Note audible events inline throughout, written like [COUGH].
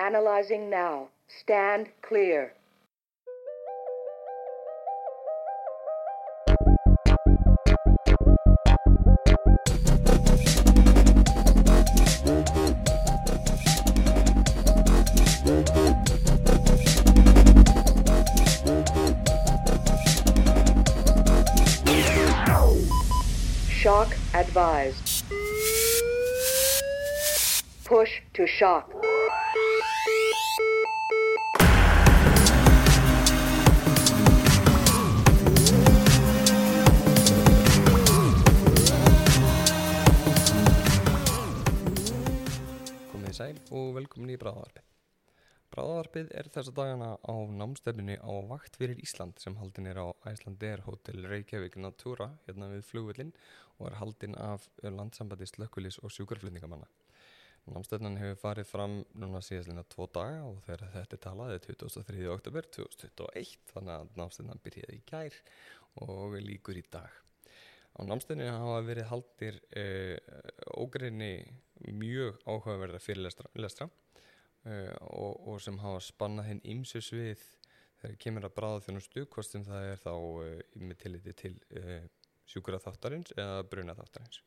Analyzing now. Stand clear. Shock advised. Push to shock. Og velkomin í Bráðavarpið. Bráðavarpið er þessa dagana á námstefnunni á Vakt fyrir Ísland sem haldin er á Icelandair Hotel Reykjavík Natura hérna við flugvöllin og er haldin af landsambandi slökkulis og sjúkarflutningamanna. Námstefnan hefur farið fram núna síðastlega tvo daga og þegar þetta er talað er 23. oktober 2021 þannig að námstefnan byrjaði í gær og líkur í dag. Á námstefninu hafa verið haldir uh, ógreinni mjög áhugaverða fyrirlestra lestra, uh, og, og sem hafa spannað hinn ymsu svið þegar kemur að bráða þjónustu hvort sem það er þá uh, með tilliti til uh, sjúkura þáttarins eða bruna þáttarins.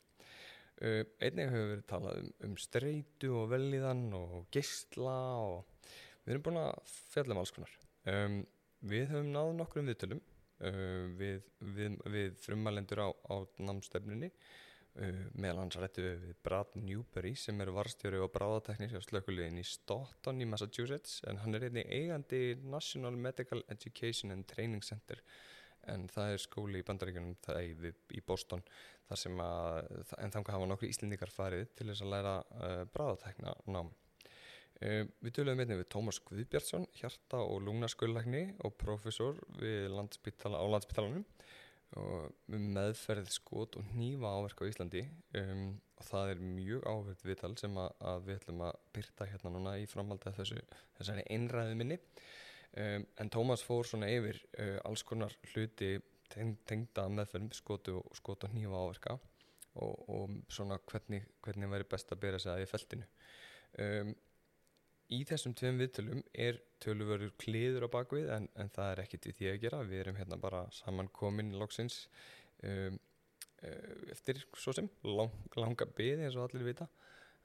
Uh, einnig hefur verið talað um, um streitu og velíðan og geistla og við erum búin að fjalla um alls konar. Um, við höfum náð nokkrum viðtölum uh, við, við, við frumalendur á, á námstefnunni uh, meðal hans rættu við við Brad Newberry sem er varstjóri og bráðateknir hjá slökulegin í Stoughton í Massachusetts en hann er einnig eigandi National Medical Education and Training Center en það er skóli í bandaríkjunum það er í, í Boston þar sem að, en þannig hafa nokkru íslendingar farið til þess að læra uh, bráðatekna nám. Uh, við töluðum einnig við Tómas Guðbjartsson, hjarta- og lungnaskullækni og professor landspítala, á landspítalanum og um meðferð skot og nýfa áverk á Íslandi. Um, og það er mjög áverð viðtal sem að, að við ætlum að byrta hérna núna í framhaldi af þessu, þessari einræðu minni. Um, en Tómas fór svona yfir uh, alls konar hluti teng, tengda meðferð skot og, skot og nýfa áverka og, og svona hvernig, hvernig væri best að bera sig að í feltinu. Um, Í þessum tveim viðtölum er töluvörður kliður á bakvið en, en það er ekkit við því að gera. Við erum hérna bara saman komin loksins um, uh, eftir svo sem lang, langa byði eins og allir vita.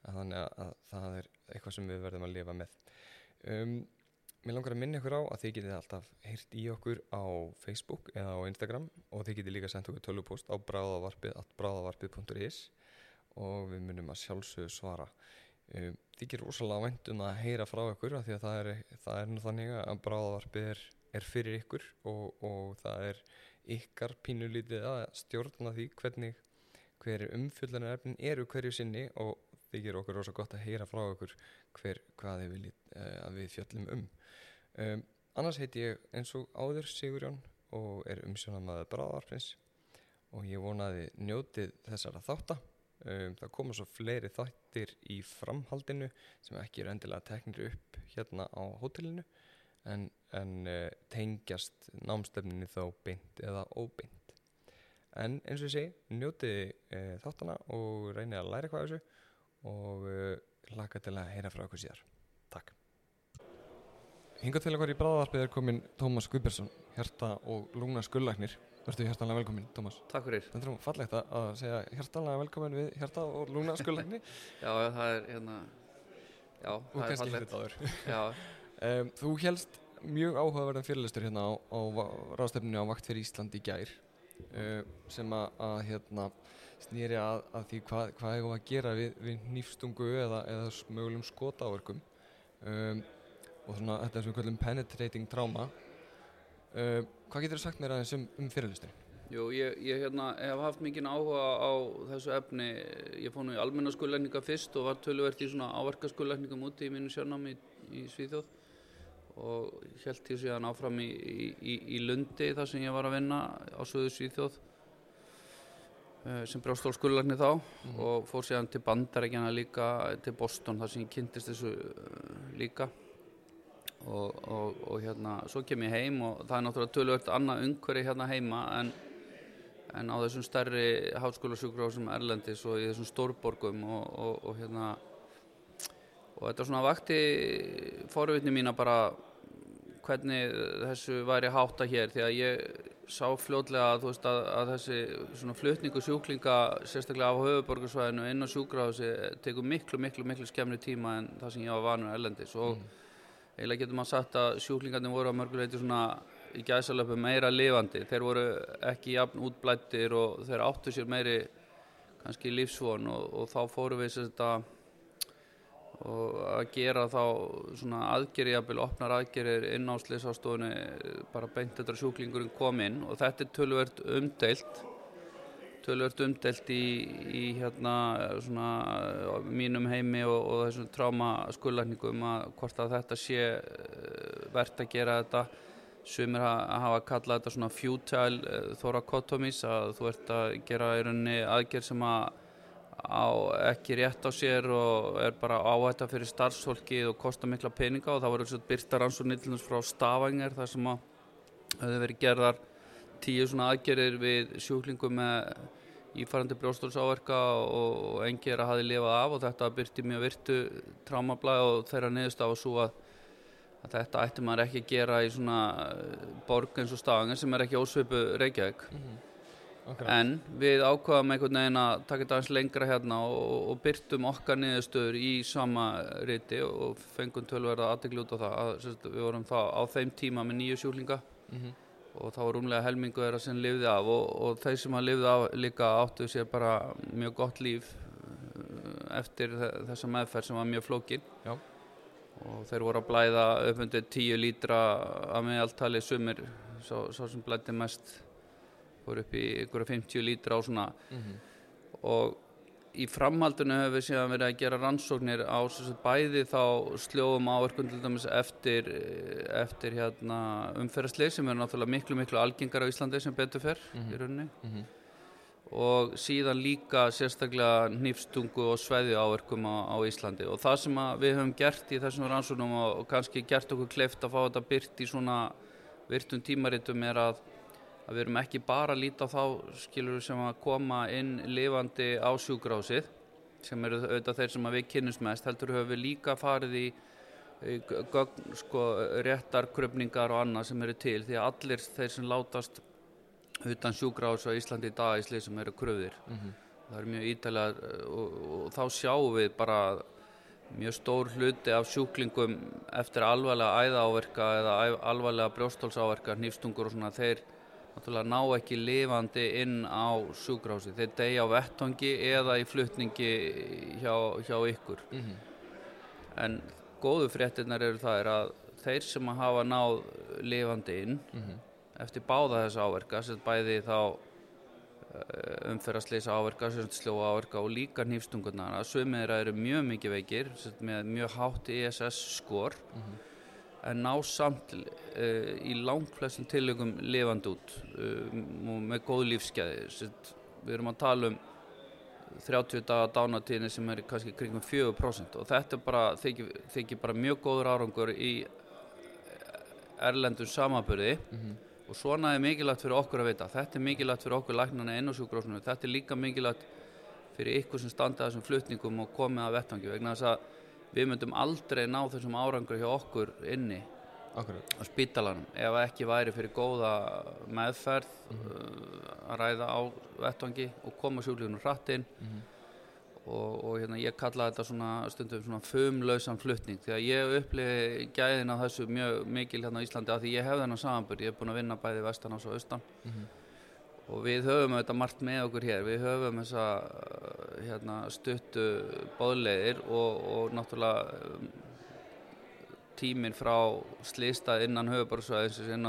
Þannig að, að það er eitthvað sem við verðum að lifa með. Um, mér langar að minna ykkur á að þið getið alltaf heyrt í okkur á Facebook eða á Instagram og þið getið líka sendt okkur tölupost á bráðavarpið.is og við munum að sjálfsögðu svara. Um, þykir rosalega vænt um að heyra frá ykkur af því að það er, það er nú þannig að bráðavarpið er, er fyrir ykkur og, og það er ykkar pínulítið að stjórna því hvernig hver umfylgjarnar efnin eru hverju sinni og þykir okkur rosalega gott að heyra frá ykkur hver, hvað þið viljið uh, að við fjöllum um. um annars heiti ég eins og áður Sigurjón og er umsjónamaður bráðavarpins og ég vonaði njótið þessara þáttar Um, það koma svo fleiri þættir í framhaldinu sem ekki er endilega teknir upp hérna á hótelinu en, en uh, tengjast námstefninni þá beint eða óbeint. En eins og ég segi, njótiði uh, þáttana og reynið að læra eitthvað þessu og uh, laka til að heyra frá okkur síðar. Takk. Hingað til okkar í bráðarpið er komin Tómas Guðbjörnsson, hjarta og lungna skullæknir. Verður hjartalega velkomin, Tómas. Takk fyrir. Það er fallegt að segja hjartalega velkomin við hjarta og lúna skullegni. [LAUGHS] já, það er hérna, já, og það er kannski fallegt. þetta áður. Já, [LAUGHS] um, þú helst mjög áhugaverðan fyrirlistur hérna á, á ráðstefninu á Vakt fyrir Ísland í gær um, sem að, að hérna snýri að, að því hvað, hvað hefur að gera við, við nýfstungu eða, eða mögulegum skotáverkum um, og svona þetta sem við kallum penetrating trauma. Um, hvað getur þú sagt mér aðeins um, um fyrirlistin? jú, ég, ég hérna hef haft mikinn áhuga á þessu efni. Ég fór nú í almenna skullækninga fyrst og var töluvert í svona áverka skullækningum úti í mínu sérnámi í, í Svíþjóð og held ég síðan áfram í, í, í, Lundi þar sem ég var að vinna á söðu Svíþjóð eh, sem brjóstól skullækni þá og fór síðan til Bandarækjana líka til Boston þar sem ég kynntist þessu eh, líka og, og, og hérna svo kem ég heim og það er náttúrulega tölvöld annað umhverfi hérna heima en, en á þessum stærri háskólasjúkrásum Erlendis og í þessum stórborgum og, og, hérna og þetta svona vakti forvitni mína bara hvernig þessu væri hátta hér því að ég sá fljótlega að, að, að þessi flutningu sjúklinga sérstaklega á höfuborgarsvæðinu inn á sjúkrahúsi tekur miklu, miklu, miklu skemmri tíma en það sem ég var vanur erlendis og eiginlega getur maður sagt að sjúklingarnir voru að mörguleiti svona í gæsalöpu meira lifandi. Þeir voru ekki jafn útblættir og þeir áttu sér meiri kannski lífsvon og, og þá fórum við þetta að gera þá svona aðgeri, jafnvel opnar aðgerir inn á sliðsástofunni bara beint þetta sjúklingurinn kom inn. Og þetta er tölvert umdeilt tölvert umdeilt í, í hérna svona mínum heimi og, og þessum tráma skullækningum að hvort að þetta sé eh, verðt að gera þetta. Sumir ha- hafa kallað þetta svona futile thoracotomies að þú ert að gera í rauninni aðgerð sem að á ekki rétt á sér og er bara áhætta fyrir starfsfólki og kostar mikla peninga. Og það var eitthvað byrta rannsóknir til þess frá Stavanger þar sem að höfðu verið gerðar tíu svona aðgerðir við sjúklingum með ífærandi brjóstólsáverka og engi er að hafi lifað af og þetta byrti mjög virtu trámablaði og þeirra niðurst af að svo að, þetta ætti maður ekki að gera í svona eh, borg eins og Stavanger sem er ekki ósvipu Reykjavík Akkurat. En við ákvaðum einhvern veginn að taka þetta aðeins lengra hérna og, og byrtum okkar niðurstöður í sama riti og fengum tölverða aðtegli út á það að við vorum þá á þeim tíma með nýju sjúklinga Mhm. Og þá var rúmlega helmingu þeirra sem lifði af og, og þeir sem að lifði af líka áttu sér bara mjög gott líf uh, eftir þe- þessa meðferð sem var mjög flókin Já. og þeir voru að blæða upp undir 10 lítra að meðaltali sumir sá, sá sem blætti mest fór upp í ykkur 50 lítra á svona Mhm. og í framhaldinu hefur við síðan verið að gera rannsóknir á bæði þá sljóðum áverkun til dæmis eftir, eftir hérna, umferðarslið sem er náttúrulega miklu miklu algengar á Íslandi sem betur fer í rauninni. Mhm. og síðan líka sérstaklega nýfstungu og sveði áverkum á, á Íslandi. Og það sem við höfum gert í þessum rannsóknum og, og kannski gert okkur kleift að fá þetta byrt í svona virtum tímaritum er að að við erum ekki bara að líta á þá skilur sem að koma inn lifandi á sjúkrásið sem eru auðvitað þeir sem að við kynnumst mest heldur höfum við líka farið í gögn, sko, réttar kröfningar og annað sem eru til því að allir þeir sem látast utan sjúkrás á Íslandi í dag í slið sem eru kröfðir Mhm. það er mjög ítalega og, og þá sjáum við bara mjög stór hluti af sjúklingum eftir alvarlega æðaáverka eða alvarlega brjóstólsáverka, nýfstungur og svona þeir náttúrulega ná ekki lifandi inn á sjúkrási þeir deyja á vettvangi eða í flutningi hjá, hjá ykkur Mhm. en góðu fréttinnar eru það er að þeir sem hafa náð lifandi inn Mhm. eftir báða þessa áverka sem bæði þá umferðarsleysa áverka, sem sagt sljóa áverka og líka nýfstungurnar að þeirra eru mjög mikið veikir með mjög hátt ISS skor en ná samt uh, í langt flestum tilökum lifandi út uh, og með góð lífsgæði. Við erum að tala um 30 daga dánatíðinni sem er kannski kringum 4% og þetta bara, þykir, þykir bara mjög góður árangur í erlendum samaburði og svona er mikilvægt fyrir okkur að vita. Þetta er mikilvægt fyrir okkur læknana inn á sjúkrósinu þetta er líka mikilvægt fyrir ykkur sem standa þessum flutningum og komið að vettvangi vegna þess að við myndum aldrei ná þessum árangur hjá okkur inni Akkurat. á spítalanum ef ekki væri fyrir góða meðferð uh, að ræða á vettvangi og koma sjúklíkunum hratt inn. Og, og hérna, ég kalla þetta svona stundum svona fumlausan flutning því að ég upplifi gæðin af þessu mjög mikil hérna á Íslandi af því ég hef þennan samanbyrð, ég hef búin að vinna bæði vestan og austan. Og við höfum þetta margt með okkur hér við höfum þessa hérna, stuttu bóðleiðir og, og náttúrulega um, tíminn frá slistað innan höfubarsvæðins inn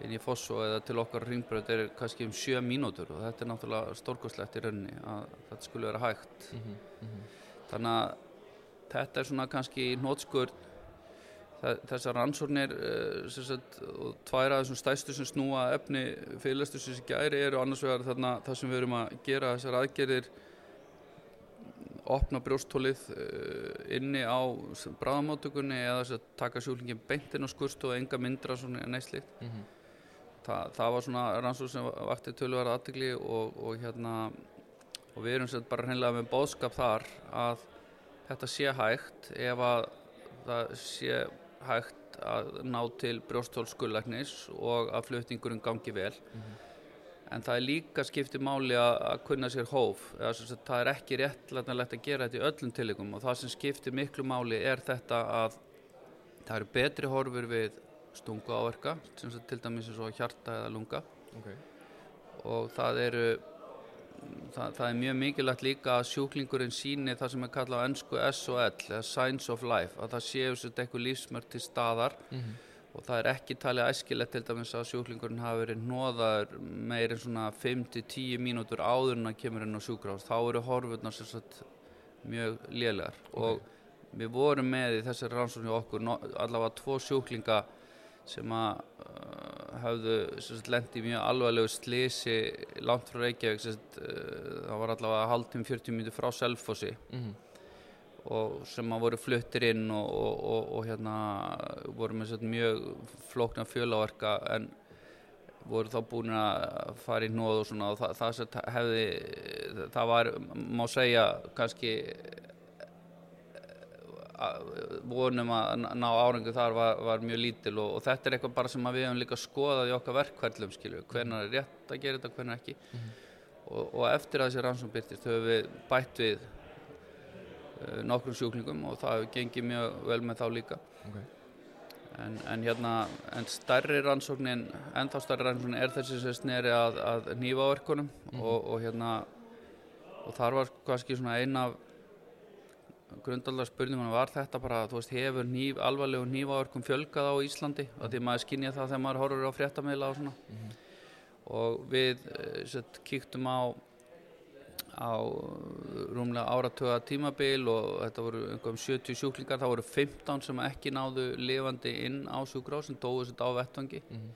inn í Fosso eða til okkar ringbröð er kannski um sjö mínútur og þetta er náttúrulega stórkoslegt í rauninni að þetta skulle vera hægt. Þannig að þetta er svona kannski nótskur þessar rannsóknir sagt, og tvær af þessum stæstu sem snúa efni fyrirlestu sem gæri eru annars vegar þarna það sem við erum að gera þessar aðgerðir opna brjóstólið uh, inni á bráðamáttökunni eða þess að taka sjúklingin beintin og skurst og enga myndra neyslikt Mhm. Þa, það var svona rannsókn sem vakti tölvara aðtegli og, og hérna og við erum sér bara hreinlega með bóðskap þar að þetta sé hægt ef að það sé hægt að ná til brjóstólskullæknis og að flutningurinn gangi vel. En það er líka skiptið máli að, að kunna sér hóf. Sagt, það er ekki réttlætanlegt að gera þetta í öllum tilíkum og það sem skiptir miklu máli er þetta að það eru betri horfur við stungu áverka til dæmis eins og hjarta eða lunga. Ok. og það eru það, það er mjög mikilvægt líka að sjúklingurinn síni það sem er kallað á ennsku eða Signs of Life að það séu sér eitthvað lífsmörk til staðar. Mhm. og það er ekki talið æskilegt til dæmis að sjúklingurinn hafi verið hnoðaður meir en svona 5-10 mínútur áður en að kemur inn á sjúkrás þá eru horfurnar sagt mjög lélegar. Og við vorum með í þessari rannsókn hjá okkur allavega tvo sjúklinga sem að hafðu sagt, í mjög alvarlegu slisi langt frá Reykjavík sagt, uh, það var allavega hálftíma 40 mínútur frá Selfossi Mhm. og sem að voru fluttir inn og, og, og, og hérna voru með svona mjög flókna fjölaverka en voru þá búin að fara í nóð og svona og það, það sem hefði það var, má segja kannski vonum að ná árangu þar var, var mjög lítil og, og þetta er eitthvað bara sem við hefum líka skoðað í okkar verkværlum skilju, hvernig er rétt að gera þetta, hvernig ekki. Og, og eftir að þessi rannsókn byrtist höfum við bætt við uh, nokkrum sjúklingum og það hefur gengið mjög vel með þá líka. Ok. en, en hérna en stærri rannsóknin, ennþá stærri rannsóknin er þessi sem sneri að, að nýfaverkunum og, og hérna og þar var kannski svona ein af grundalega spurningunum var þetta bara, þú veist, hefur nýf, alvarlegu nýfaverkum fjölgað á Íslandi? Og því maður skynja það þegar maður horfur á fréttamiðla og svona. Og við eh, sett, kíktum á á rúmlega áratuga tímabil og þetta voru einhverjum 70 sjúklingar, það voru 15 sem ekki náðu lifandi inn á sjúkrás sem dóðu sér á vettvangi. Mhm.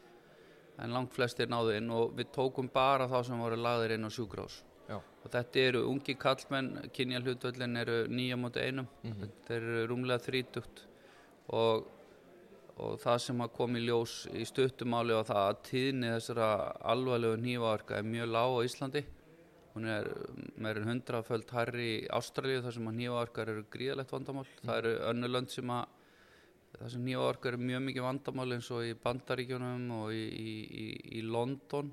en langt flestir náðu inn og við tókum bara þá sem voru lagðir inn á sjúkrás Já. og þetta eru ungi kallmenn kynja hlutvöldin eru nýja móti einum. Mhm. þeir eru rúmlega þrítugt. Og, og það sem að kom í ljós í stuttumáli var það að tíðni þessara alvarlegu nývaverka er mjög lág á Íslandi. Hún er meir en hundraföld hærri í Ástralíu þar sem að nývaverkar eru gríðalegt vandamál. Það eru önnu lönd sem að það sem nývaverkar eru mjög mikið vandamál eins og í Bandaríkjunum og í, í, í, London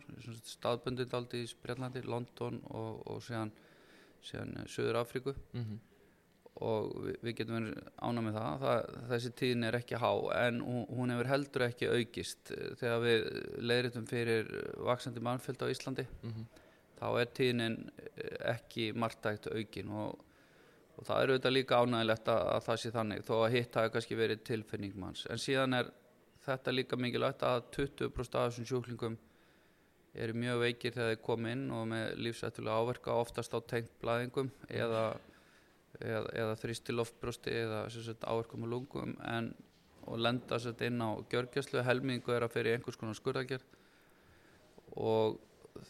staðbundið aldrei í Breitlandi London og, og síðan síðan Suður Afríku Mhm. og við, við getum verið ána með það. það þessi tíðin er ekki há en hún, hefur heldur ekki aukist Eh, þegar við leiðritum fyrir vaksandi mannfjöld á Íslandi Mhm. þá er tíðinin eh, ekki margtækt aukin og, og það er auðvitað líka ánægilegt að, að það sé þannig þó að hitt hafi kannski verið tilfinning manns. En síðan er þetta líka mikilvægt að 20% af þessum sjúklingum eru mjög veikir þegar þeir koma inn og með lífsættulega áverka oftast á tengt blæðingum eða, eða, eða þrýstiloftbrústi eða sagt, áverkum og lungum en, og lenda sagt, inn á gjörgjæslu helmingu er að fyrir einhvers konar skurðagerð og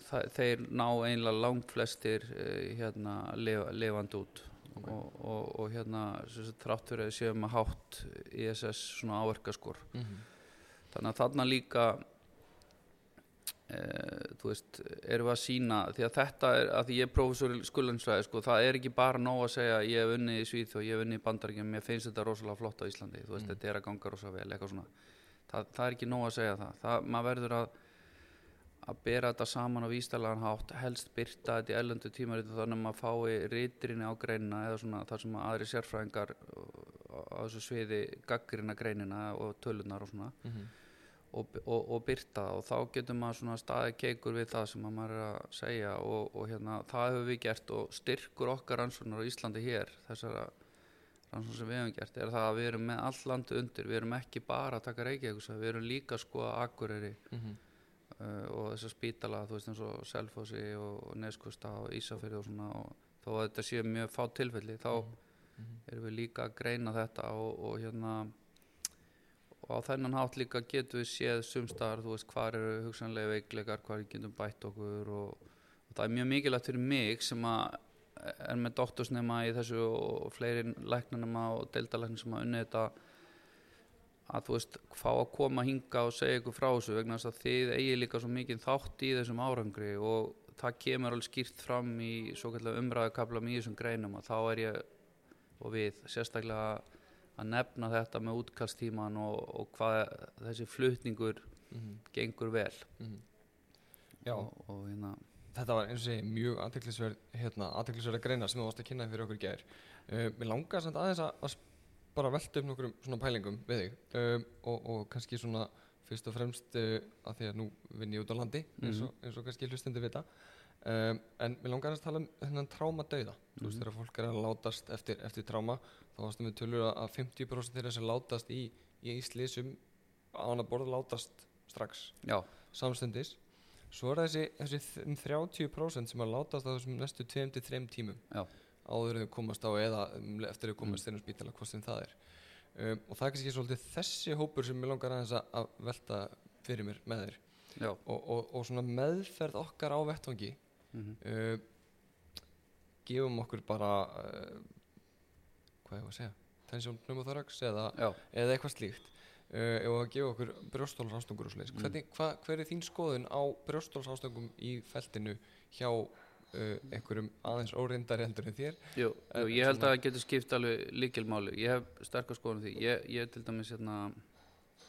það, þeir ná einlega langt flestir eh, hérna lifa, lifandi út og, og, og hérna sem sagt, þrátt fyrir að séum að hátt ISS svona áverkaskor Mhm. þannig að þarna líka e, þú veist, erum við að sína því að þetta er, að ég er prófessor í skullandsvæði, sko, það er ekki bara nóg að segja ég hef unnið í Svíð og ég hef unnið í Bandaríkjum mér finnst þetta rosalega flott á Íslandi þú veist, Mm. þetta er að ganga rosalega vel, eitthvað svona það, það er ekki nóg að segja það, það maður verður að að bera þetta saman á vístalagan hátt helst byrta þetta í ellendu tímaritu þannig að maður fái rítrinni á greinina eða svona þar sem aðri sérfræðingar uh, á þessu sviði gaggrina greinina og tölunar og svona Mhm. og, og, og byrta og þá getur maður svona staði keikur við það sem að maður er að segja og, og hérna það hefur við gert og styrkur okkar rannsóknar á Íslandi hér þessara rannsóknar sem við hefum gert er það að við erum með all landi undir við erum ekki bara að taka Reykjavík við erum líka að skoða Akureyri Mhm. Uh, og þessar spítala þú veist eins og Selfossi og Neskusta og Ísafirði og svona og þó að þetta séu mjög fá tilfelli þá Mhm. erum við líka að greina þetta og, og hérna og á þennan hátt líka getum við séð sumstaðar, þú veist, hvar eru hugsanlega veikleikar, hvar getum bætt okkur og, og það er mjög mikilvægt fyrir mig sem að er með doktorsnema í þessu og fleiri læknanema og deildalæknum sem að unni þetta að þú veist, fá að koma hinga og segja ykkur frá þessu vegna þess að þið eigi líka svo mikið þátt í þessum árangri og það kemur alveg skýrt fram í svo kallega umræðu kaplam í þessum greinum að þá er ég og við sérstaklega að nefna þetta með útkastíman og, og hvað þessi flutningur Mhm. gengur vel. Já, og, og hérna þetta var eins og segi mjög aðteklisverð hérna, aðteklisverð að greina sem þú varst að kynna fyrir okkur gær. Uh, Mér langar samt aðeins að, bara velta upp nokkrum svona pælingum við þig um, og, og kannski svona fyrst og fremst uh, að því að nú vinn ég út á landi eins, og, eins og kannski hlustendur vita um, en mér langar að tala um þennan tráma dauða. Þú veist þegar fólk er að látast eftir, eftir tráma þá varstu með tölur að- að 50% þeirra sem látast í, í slísum án að borða látast strax. Já, samstundis. Svo er þessi, þessi þ- um 30% sem að látast á þessum næstu 2-3 tímum. Já. Áður þau komast á eða um, eftir þau komast mm. inn á spítala hvort sem það er. Um, og það er kannski svolítið þessi hópur sem ég langar að, að velta fyrir mér með þér. Og, og, og svona meðferð okkar á vettvangi mm uh, gefum okkur bara uh, hvað ég var að segja tensjón pneumothorax eða, eða eitthvað slíkt. Uh, ef að gefa okkur brjóstólsástöngur og sliðis Mm. hver er þín skoðun á brjóstólsástöngum í feltinu hjá uh, einhverjum aðeins óreindari heldur en þér. Jú, En- ég held að það getur skipt alveg líkilmáli ég hef sterkar skoðan því. Ég, ég til dæmis hérna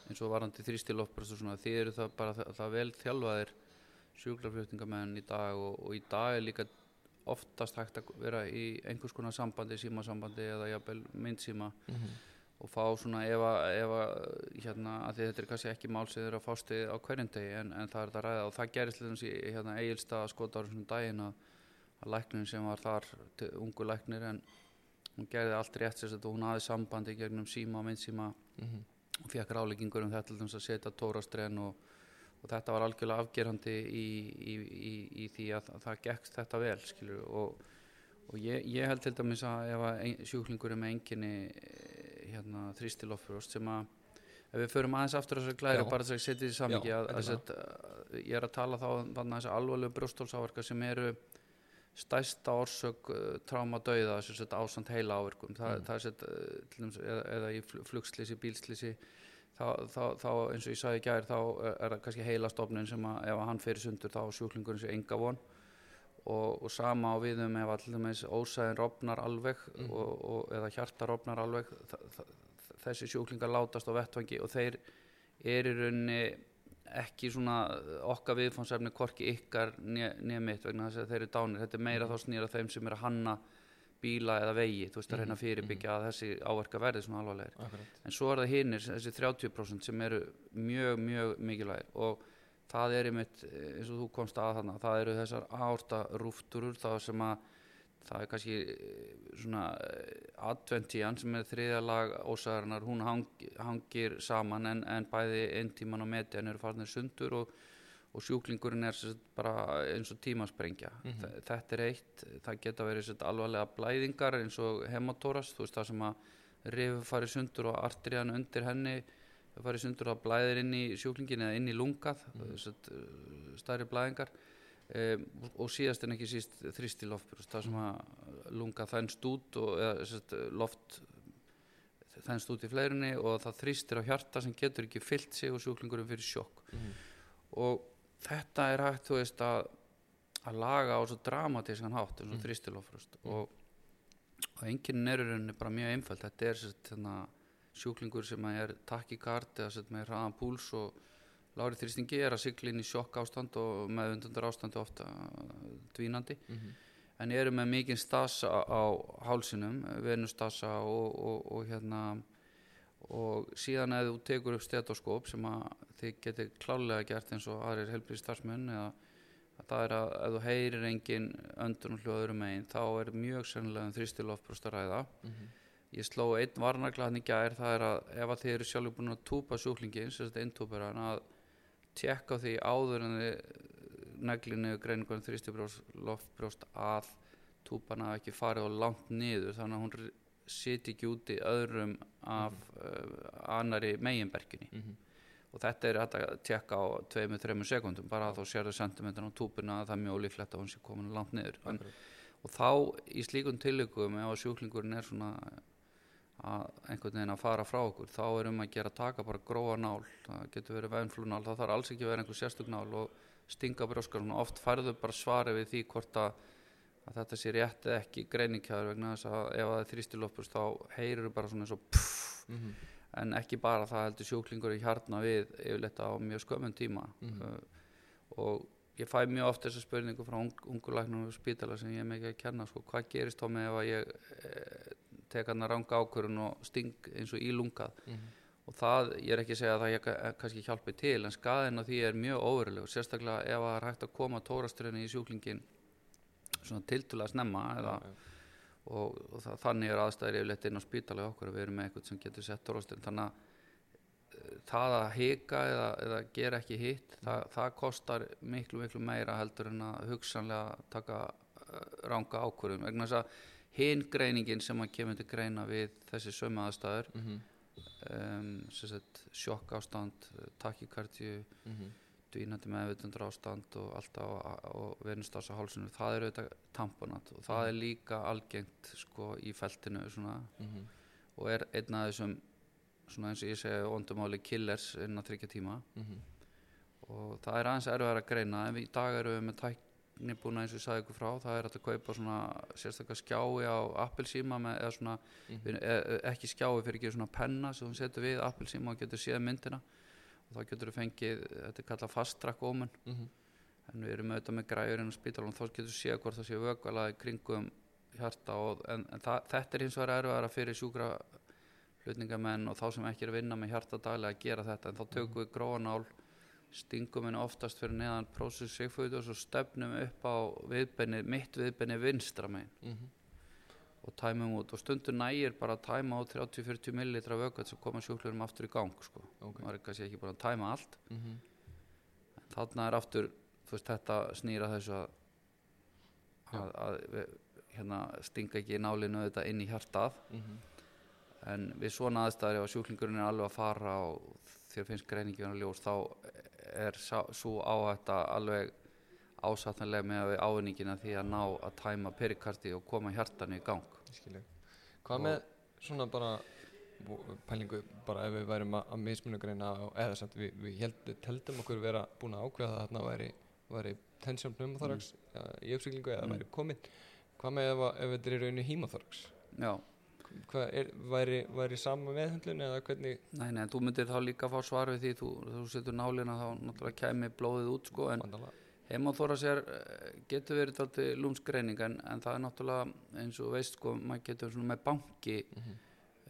eins og varandi þrýstilofbröst og svona þið eru það bara það, það vel þjálfaðir sjúklarflutningamenn í dag og, og í dag er líka oftast hægt að vera í einhvers konar sambandi, símasambandi eða jafnvel myndsíma og fá svona ef að, að hérna, að þetta er kannski ekki mál sem þeir eru að fást við á hverjum degi en, en það er þetta að ræða. Og það gerist til þess í hérna, eigilstað skotar svona daginn að, að læknin sem var þar ungu læknir en hún gerði allt rétt sér og hún hafði sambandi gegnum síma og myndsíma Mhm. og fekk ráleikingur um þetta þess að setja tórastrenn og, og þetta var algjörlega afgerandi í, í, í, í því að, að það gekk þetta vel skilur og, og ég, ég held til dæmis að ef að sjúklingur er með enginni hérna, þrýstilofröst sem að ef við förum aðeins aftur að þessar glæri Já. bara þess að setja því að, að, að, ég er að tala þá um þarna þessar alvarlegu brjóstólsáverka sem eru stæsta orsök uh, tráma dauða sem sagt ásand heila áverkum það, Mm. það er uh, eða, eða í fl- flugslýsi, bílslýsi þá, þá, þá eins og ég sagði í gær þá er, er það kannski heila stofnin sem að ef hann fyrir sundur þá á sjúklingurinn sé enga von og, og sama á við um ef dæmis ósæðin rofnar alveg Mhm. og, og, eða hjarta rofnar alveg þa, þa, þessi sjúklingar látast á vettvangi og þeir er í rauninni ekki svona okkar viðfánsefni hvorki ykkar nýja mitt vegna þess að þeir eru dánir. Þetta er meira þá snýra þeim sem er að hanna bíla eða vegi, þú veist að reyna að fyrirbyggja að þessi áverka verði svona alvarlegir. Akkurat. en svo er það hinnir, þessi 30% sem eru mjög, mjög mikilvægir. Og það er einmitt, eh, eins og þú komst að þarna, það eru þessar aorta rúfturur, það sem að það er kannski eh, svona eh, adventían sem er þriðja lag ósæðarinnar, hún hang, hangir saman en, en bæði eintíman og median eru farnir sundur og, og sjúklingurinn er bara eins og tímasprengja Mhm. Þe- þetta er eitt, það geta verið alvarlega blæðingar eins og hematóras þú veist það sem að rifur farið sundur og artriðan undir henni farið sundur og blæðir inn í sjúklingin eða inn í lungað mm. stærri blæðingar um, og síðast en ekki síst þrýsti loftbrúst það sem að lunga þænst út og eða, sest, loft þænst út í fleirunni og það þrýstir á hjarta sem getur ekki fyllt sig og sjúklingurinn fyrir sjokk Mhm. og þetta er hægt þú veist að að laga á svo dramatískan hátt eins og mm. þrýstilofröst og, og enginn er í rauninni bara mjög einföld þetta er sett, hérna, sjúklingur sem er takikard eða með hraðan púls og lári þrýstingi er að sigla inn í sjokk ástand og með undundar ástandi ofta uh, dvínandi Mhm. en eru með mikinn stasa á hálsinum, venustasa og, og, og hérna og síðan ef þú tekur upp stetoskóp sem að þið getur klálega gert eins og aðrir helbrið starfsmenn eða að það er að ef þú heyrir engin öndun og hljóður megin þá er mjög sennilega um þrýstilofbrúst að ræða Mhm. ég sló einn í gær það er að ef að þið eru sjálfur búin að túpa sjúklingin sem þetta intúpera að tjekka því áður en þið neglinu greiningunum þrýstilofbrúst að túpan hafi ekki farið og langt niður þannig að hún siti ekki úti öðrum af uh, annari meginberginni. Mhm. og þetta er að tjekka á 2-3 sekundum bara að þá sérðu sentimentan á túpuna að það er mjög ólíklegt að hún sé komin langt niður. En, og þá í slíkum tilökum ef að sjúklingurinn er svona að einhvern veginn að fara frá okkur. Þá er um að gera taka bara gróa nál. Það getur verið vefnflúnál, það þarf alls ekki að vera einhver sérstök nál og stinga brjóskar og oft færðu bara svari við því hvort að, að þetta sé rétt eða ekki greiningkjaður vegna þess að ef að það þrýstilopust þá heyrir bara svona eins og pff, Mhm. en ekki bara það heldur sjúklingur í hjarna við yfirleitt á mjög skömmun tíma. Mhm. uh, og ég fæ mjög oft þessa spurningu frá ung, ungulæknum og spítala sem ég er mikið að kenna sko, hvað gerist þá með ef að ég eh, tek hann að ranga ákvörun og sting eins og ílungað. Mhm. og það, ég er ekki að segja að það ka- kannski hjálpi til en skaðin á því er mjög óverulegur. Sérstaklega ef það er hægt að koma tóraströðinu í sjúklingin svona tiltulega snemma eða, Já, já. og, og það, þannig er aðstæðir yfirleitt inn á spítala hjá okkur að við erum með eitthvað sem getur sett tóraströðin þannig að eh, það að hika eða, eða gera ekki hitt það, það kostar miklu miklu meira heldur en að hugsanlega taka uh, ranga ákvörðum vegna þess að hinn greiningin sem að kemur til greina við þessi sömu aðstæður Mhm. um, sem sagt, sjokk ástand takikardju, Mhm. dvínandi meðvitundur ástand og alltaf og, á hálsinu, það er auðvitað tamponat og það er líka algengt sko í feltinu svona Mhm. og er einn af þessum svona eins og ég segi ondumáli killers innan þryggja tíma Mhm. og það er aðeins erfið að greina en við í dag erum við með tækni búin eins og ég sagði ykkur frá það er hægt að kaupa svona sérstaklega skjái á appelsíma með, eða svona við, e, e, ekki skjái fyrir ekki svona penna sem þú setur við appelsíma og getur séð myndina. Og þá getur þú fengið þetta er kallað fast track omen. Mhm. en við erum auðvitað með græjurinn á spítalum þá getur þú séð hvort það sé vökvalað í kringum hjarta og, en, en það, þetta er hins vegar erfiðara fyrir sjúkra hlutningamenn og þá sem ekki er að vinna með hjarta daglega að gera þetta en þá tökum við gróanál stingum henni oftast fyrir neðan prósus sigföðu og svo stefnum upp á viðbenni, mitt viðbenni vinstra megin Mhm. og tæmum út og stundur nægir bara að tæma á 30-40 millilitra vökvæð sem koma sjúklurum aftur í gang sko. Ok. maður er kannski ekki búin að tæma allt Mhm. en þarna er aftur veist þetta snýra þessu að, að, að við, hérna, stinga ekki nálinu þetta inn í hjartað Mhm. en við svona aðstæður ef sjúklingurinn er alveg að fara og þér finnst greiningin að ljós þá er svo áhætta alveg ásattanlega með að ávinningina því að ná að tæma perikardi og koma hjartanu í gang Ég skil ég. Hvað Og- með svona bara pælingu bara ef við værum að, að mismunugreina eða samt við, við held, heldum okkur vera búin að ákveða að þarna væri, væri tension pneumothorax mm. í uppsýklingu eða Mm. væri komin hvað með ef, að- ef þetta er rauninu hemothorax Já, hvað er, væri, væri sama meðhundlun eða hvernig nei, nei, þú myndir þá líka fá svar við því þú, þú setur nálina þá náttúrulega kæmi blóðið út sko en Hemoþóras er, eh, getur verið alltaf lúmsgreining en, en það er náttúrulega eins og veist sko, maður getur svona með banki Mhm.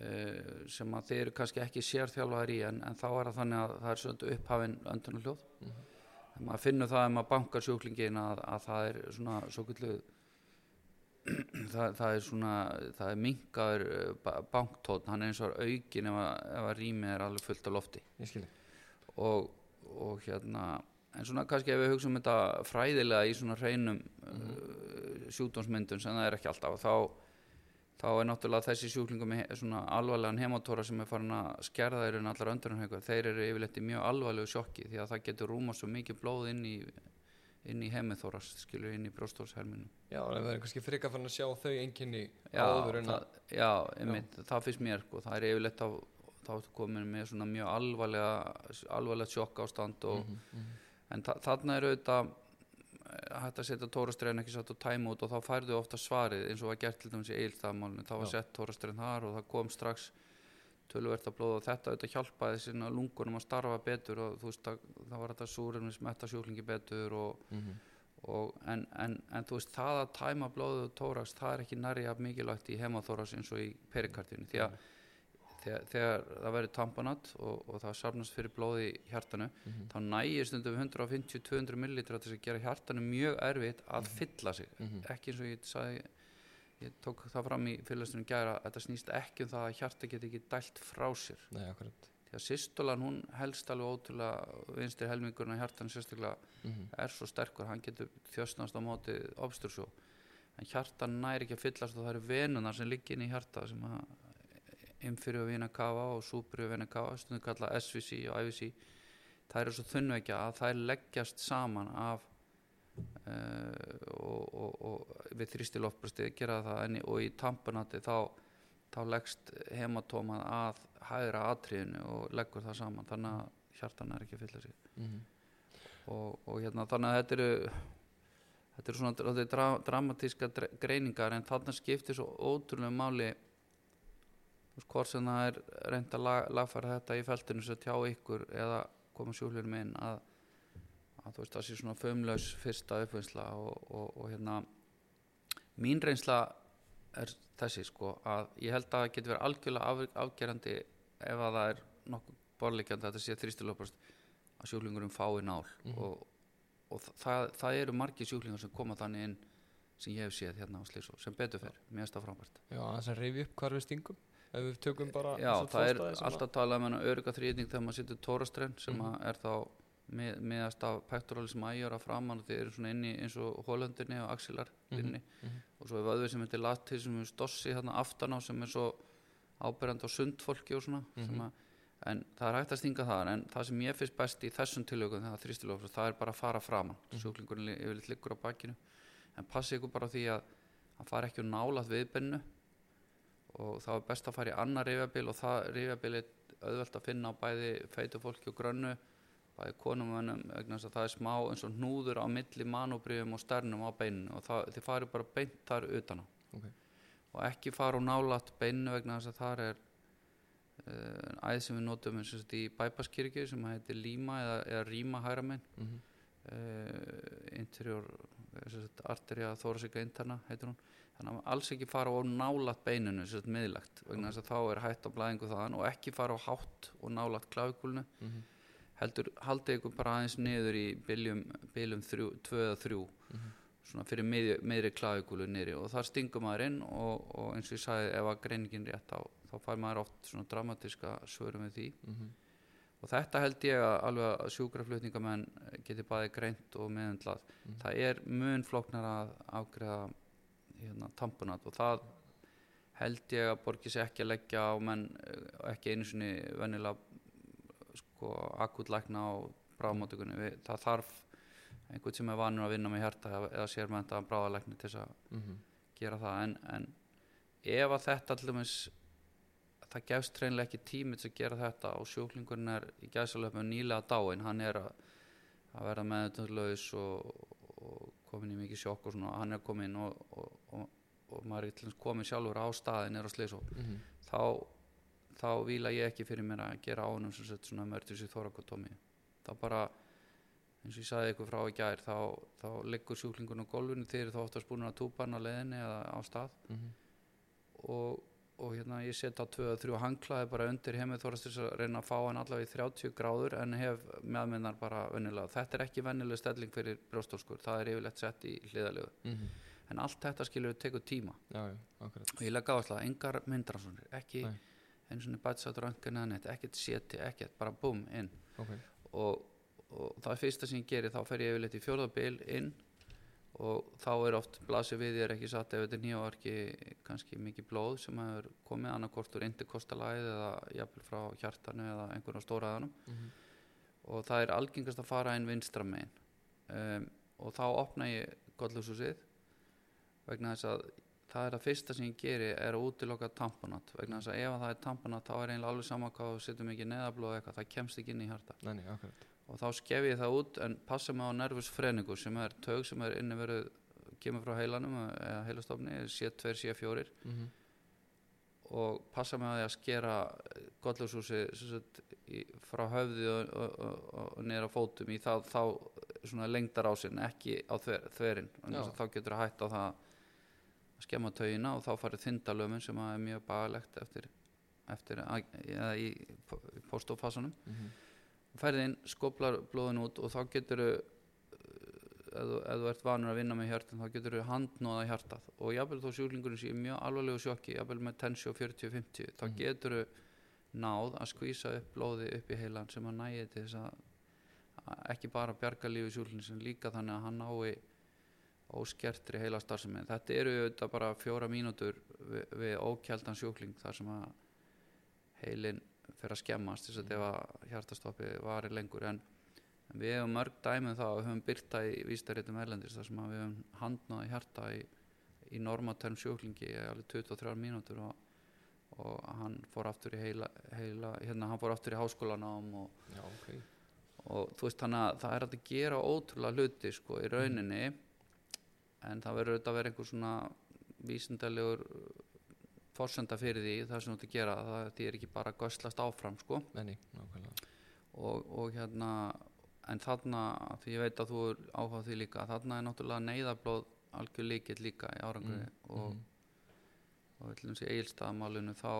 uh, sem að þeir eru kannski ekki sérþjálfaðar í en, en þá er það þannig að það er svona upphafin öndunarhljóð Mhm. en maður finnur það ef maður bankar sjúklingin að, að það er svona svo það, það er svona það er minkaður uh, banktótt hann er eins og aukin ef að, ef að rýmið er alveg fullt af lofti. Og, og hérna en svona kannski ef við hugsaum um þetta fræðilega í svona hreinum uh, sjúkdómsmyndun sem það er ekki alltaf þá, þá er náttúrulega þessi sjúklingum svona alvarlegan hematóra sem er farin að skerða þeir en allar öndurinn þeir eru yfirleitt í mjög alvarlegu sjokki því að það getur rúma svo mikið blóð inn í inn í hemithóras, skilur inn í brjóstórsherminu já, en það er kannski frika fann að sjá þau einkenni já, áður en að já, einmitt, það finnst mér sko, það er yfirleitt á þá komin með svona mjög alvarlega alvarlega sjokk ástand og, Mhm, en þa þarna er auðvitað eh, hægt að setja tórastrein ekki satt og tæma út og þá færðu ofta svarið eins og var gert til dæmis í eilstaðmálinu þá var sett tórastrein þar og það kom strax tölvert að blóða og þetta auðvitað hjálpaði sinna lungunum að starfa betur og þú veist að það var þetta súrefni smetta sjúklingi betur og, Mhm. og en, en, en þú veist það að tæma blóðu og tórax það er ekki nærri að mikilvægt í hemaþóras eins og í perikardinu því að þegar, þegar það verður tamponat og, og það safnast fyrir blóði í hjartanu Mhm. þá nægir stundum 150-200 millilitra til að gera hjartanu mjög erfitt að fylla sig Mhm. ekki eins og ég sagði ég tók það fram í fyrirlastunum gæra að þetta snýst ekki um það að hjarta geti ekki dælt frá sér. Nei, því að systolan hún helst alveg ótrúlega vinstri helmingurinn að hjartan sérstaklega Mhm. er svo sterkur, hann getur þjösnast á móti obstursjó en hjartan næri ekki að fyllast og það eru venunar sem liggja inn í hjarta sem að infyrir vina kafa og súpri vina kafa stundum kalla SVC og IVC það eru svo þunnveikja að það leggjast saman af uh, og, og, og við þrýsti loftbrösti gera það en, í- og í tampunati þá, þá leggst hematómað að hægra atriðinu og leggur það saman þannig að hjartan er ekki að fylla sig Mhm. og, og hérna þannig að þetta eru þetta eru svona þetta er dra, dramatíska greiningar en þarna skiptir svo ótrúlega máli hvort sem það er reynd að lag, lagfæra þetta í feltinu sem tjá ykkur eða koma sjúklinum inn að, að þú veist það sé svona fömlaus fyrsta uppvinnsla og, og, og hérna mín reynsla er þessi sko að ég held að það getur verið algjörlega af, afgerandi ef að það er nokkuð borleikjandi að þetta sé þrýstilöpast að sjúklingurinn fái nál. Og, og það, það eru margir sjúklingar sem koma þannig inn sem ég hef séð hérna á Slísó sem betur fer, mér finnst það frábært. Já, aðeins að reyfi upp hvar við stingum. Ef við tökum bara Já, það er alltaf talað um hennar örygga þrýðning þegar maður setur tórastrenn sem að er þá með, meðast af pectoralis major að framann og þeir eru svona inni eins og hólöndinni og axilarlinni mhm. og svo er vöðvið sem heitir latil sem er stossi þarna aftan á sem er svo áberandi á sundfólki og svona Mhm. sem að, en það er hægt að stinga þar en það sem ég finnst best í þessum tilökum þegar þrýstilöfum það er bara að fara framann Mhm. sjúklingurinn li- yfirleitt liggur á bakinu en passi ykkur bara því að hann fari ekki og nálað viðbennu og þá er best að fara í annar rifjabil og það rifjabil er auðvelt að finna á bæði feitu fólki og grönnu bæði konumönnum vegna þess að það er smá eins og hnúður á milli manúbriðum og sternum á beininu og það, þið farið bara beint þar utan á Ok. og ekki fara og nálat beinu vegna þess að þar er uh, æð sem við notum eins og þetta í bæpaskirkju sem heitir líma eða, eða ríma hæra megin Mhm. uh, interior sagt, arteria thoracica interna heitir hún þannig að alls ekki fara á nálat beininu sem sagt miðlagt vegna þess að þá er hætt á blæðingu þaðan og ekki fara á hátt og nálat klavíkulnu Mhm. Heldur haldið ykkur bara aðeins niður í biljum, biljum þrjú, tvö eða þrjú Mhm. svona fyrir miðri, miðri klavíkulu niðri og þar stingur maður inn og, og eins og ég sagði ef að greiningin rétt á þá fær maður oft svona dramatíska svörum við því Mhm. og þetta held ég að alveg sjúkraflutningamenn geti bæði greint og meðundlað Mhm. það er mun flóknar að afgreða hérna, tampunat og það held ég að borgi sér ekki að leggja á menn eh, ekki einu sinni venjulega sko akutlækna á bráðmótökunni það þarf einhvern sem er vanur að vinna með hjarta eða, sér með þetta bráðalækni til að Mhm. gera það en, en ef að þetta allumis það gefst hreinlega ekki tími til að gera þetta og sjúklingurinn er í gæsalöfum nýlega dáin, hann er að, að vera meðutöðlaus og, og komin í mikið sjokk og svona, hann er komin og, og, og, maður er komin sjálfur á staðin er á sliðsó Mhm. þá, þá víla ég ekki fyrir mér að gera ánum sem sett svona emergency thoracotomy þá bara eins og ég sagði ykkur frá í gær þá, þá liggur sjúklingun á gólfinu þeir eru þá oftast búin að túpa hann á leiðinni eða á stað Mhm. og, og hérna ég setja tvö að þrjú hanglaði bara undir heimið þórast þess að reyna að fá hann allavega í 30 gráður en hef meðminnar bara vennilega þetta er ekki vennileg stelling fyrir brjóstóskur það er yfirleitt sett í hliðalegu Mhm. en allt þetta skilur tekur tíma Já, já, og ég legg áherslu að engar myndransonir ekki Nei. Eins og eða neitt ekkert seti, ekkert, bara búm inn. Ok, og, og það er fyrsta sem ég geri þá fer ég yfirleitt í fjórðabil inn og þá er oft blasið við ég er ekki satt ef þetta er nýjavarki kannski mikið blóð sem hefur komið annarkort úr indikostalagið eða jafnvel frá hjartanu eða einhverjum stóraðanum. Mhm. og það er algengast að fara inn vinstra megin. Um, og þá opna ég gollhúsið vegna þess að það er það fyrsta sem ég geri er að útiloka tamponat. Vegna þess að ef það er tamponat þá er eiginlega alveg sama hvað þú setur mikið neðablóð eitthvað það kemst ekki inn í hjarta. Nei, og þá skef ég það út en passa mig á nervus freningu sem er tög sem er inni verið kemur frá heilanum eða heilastofni C2, C4 Mhm. og passa mig á því að skera gollhúshúsi frá höfði og, og, og, og á fótum í þá, þá lengdar á sinn ekki á þver, þverin. Þá getur það hætt á það að skemma taugina og þá farið þindalömun sem er mjög bagalegt eftir, eftir að, eða í, í postoffasanum Mhm. færði inn, skoplar blóðin út og þá getur þú- ef þú ert vanur að vinna með hjartan þá getur þú handnóða hjartað og jafnvel þó sjúklingurinn sé mjög alvarlegu sjokki jafnvel með tensjó 40-50 þá Mhm. getur þú náð að skvísa upp blóði upp í heilan sem að nægi þess að ekki bara bjarga lífi sjúklingin sem líka þannig að hann nái óskertri heila starfsemi þetta eru auðvitað bara fjóra mínútur við, við ókjaldan sjúkling þar sem að heilin fyrir að skemmast þess að ef að hjartastoppi varir lengur. En, en við hefum mörg dæmið þá við höfum byrta í vístaréttum erlendis þar sem að við höfum handnaði hjarta í, í normatörn sjúklingi í alveg 23 mínútur og, og hann fór aftur í heila, heila hérna hann fór aftur í háskólanám og, Já, ok. og þú veist þannig að það er að gera ótrúlega hluti sko í rauninni en það verður auðvitað að vera einhver svona vísindalegur forsenda fyrir því það sem þú ert að gera það því er ekki bara að göslast áfram sko. Nákvæmlega. Og, og hérna en þarna, því ég veit að þú er áhugað því líka, þarna er náttúrulega neyðablóð algjör líkill líka í árangri Mm, og, og við ætlum sé eigilstaðamálinu þá